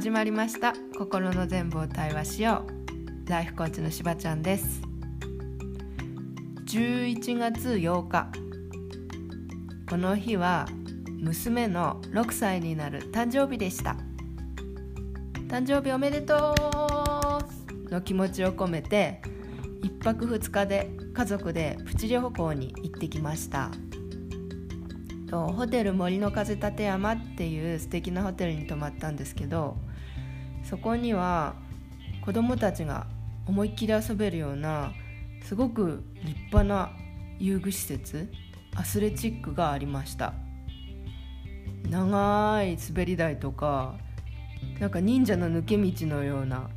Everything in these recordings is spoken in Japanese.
始まりました。心の全部を対話しよう。ライフコーチのしばちゃんです。11月8日。この日は娘の6歳になる誕生日でした。誕生日おめでとう。の気持ちを込めて1泊2日で家族でプチ旅行に行ってきました。ホテル森の風立山っていう素敵なホテルに泊まったんですけどそこには子供たちが思いっきり遊べるようなすごく立派な遊具施設アスレチックがありました。長い滑り台とかなんか忍者の抜け道のような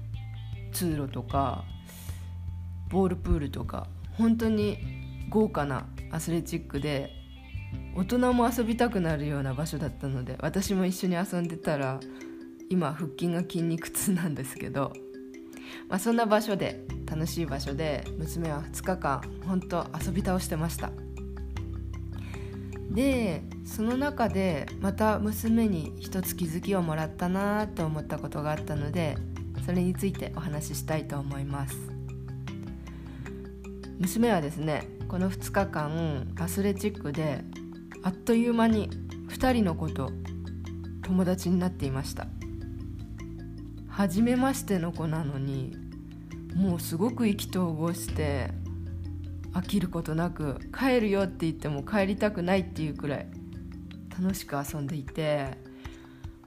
通路とかボールプールとか本当に豪華なアスレチックで大人も遊びたくなるような場所だったので私も一緒に遊んでたら今腹筋が筋肉痛なんですけど、まあ、そんな場所で楽しい場所で娘は2日間本当遊び倒してました。でその中でまた娘に一つ気づきをもらったなと思ったことがあったのでそれについてお話ししたいと思います。娘はですねこの2日間アスレチックであっという間に2人の子と友達になっていました。初めましての子なのにもうすごく意気投合して飽きることなく帰るよって言っても帰りたくないっていうくらい楽しく遊んでいて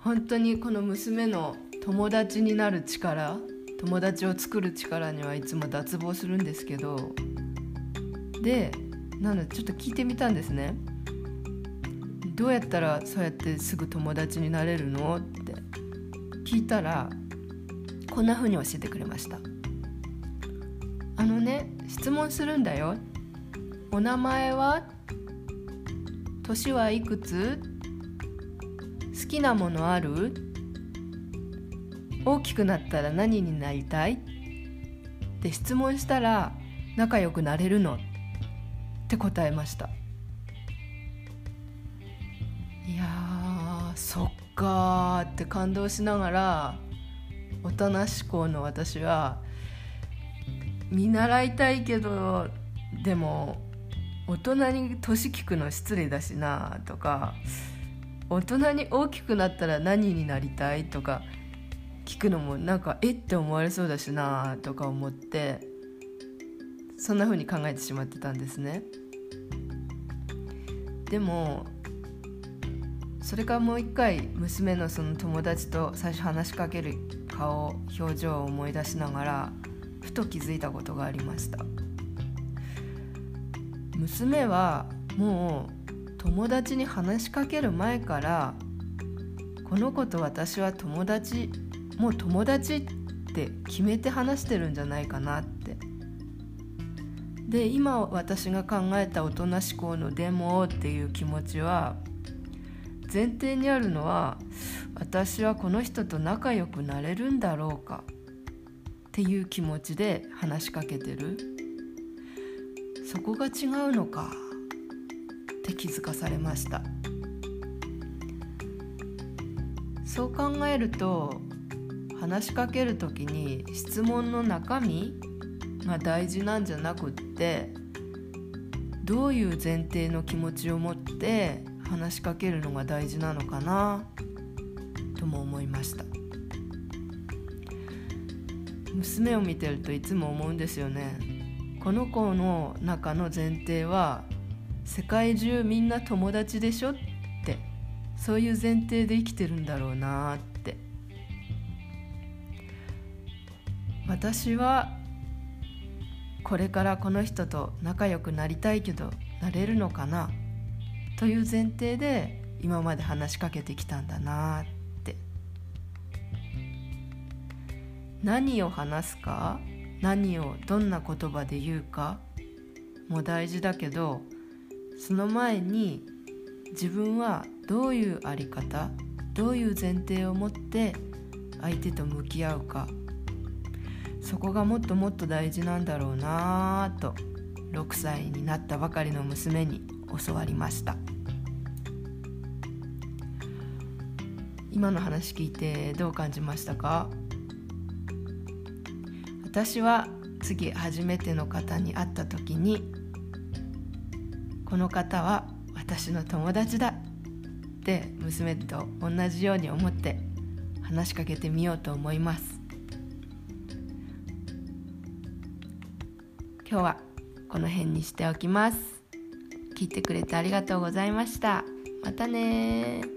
本当にこの娘の友達になる力友達を作る力にはいつも脱帽するんですけどでなのでちょっと聞いてみたんですね。どうやったらそうやってすぐ友達になれるの？って聞いたらこんな風に教えてくれました。あのね質問するんだよ。お名前は？年はいくつ？好きなものある？大きくなったら何になりたい？って質問したら仲良くなれるの？って答えました。いやそっかって感動しながら大人志向の私は見習いたいけどでも大人に年聞くの失礼だしなとか大人に大きくなったら何になりたいとか聞くのもなんかえって思われそうだしなとか思ってそんな風に考えてしまってたんですね。でもそれからもう一回娘のその友達と最初話しかける顔表情を思い出しながらふと気づいたことがありました。娘はもう友達に話しかける前からこの子と私は友達もう友達って決めて話してるんじゃないかなって。で今私が考えた大人志向の「でも」っていう気持ちは前提にあるのは私はこの人と仲良くなれるんだろうかっていう気持ちで話しかけてる。そこが違うのかって気づかされました。そう考えると話しかける時に質問の中身が大事なんじゃなくってどういう前提の気持ちを持って話しかけるのが大事なのかなとも思いました。娘を見てるといつも思うんですよね。この子の中の前提は世界中みんな友達でしょってそういう前提で生きてるんだろうなって。私はこれからこの人と仲良くなりたいけどなれるのかなという前提で今まで話しかけてきたんだなって。何を話すか何をどんな言葉で言うかも大事だけどその前に自分はどういうあり方どういう前提を持って相手と向き合うか。そこがもっともっと大事なんだろうなぁと6歳になったばかりの娘に。教わりました。今の話聞いてどう感じましたか？私は次初めての方に会った時にこの方は私の友達だって娘と同じように思って話しかけてみようと思います。今日はこの辺にしておきます。聞いてくれてありがとうございました。またね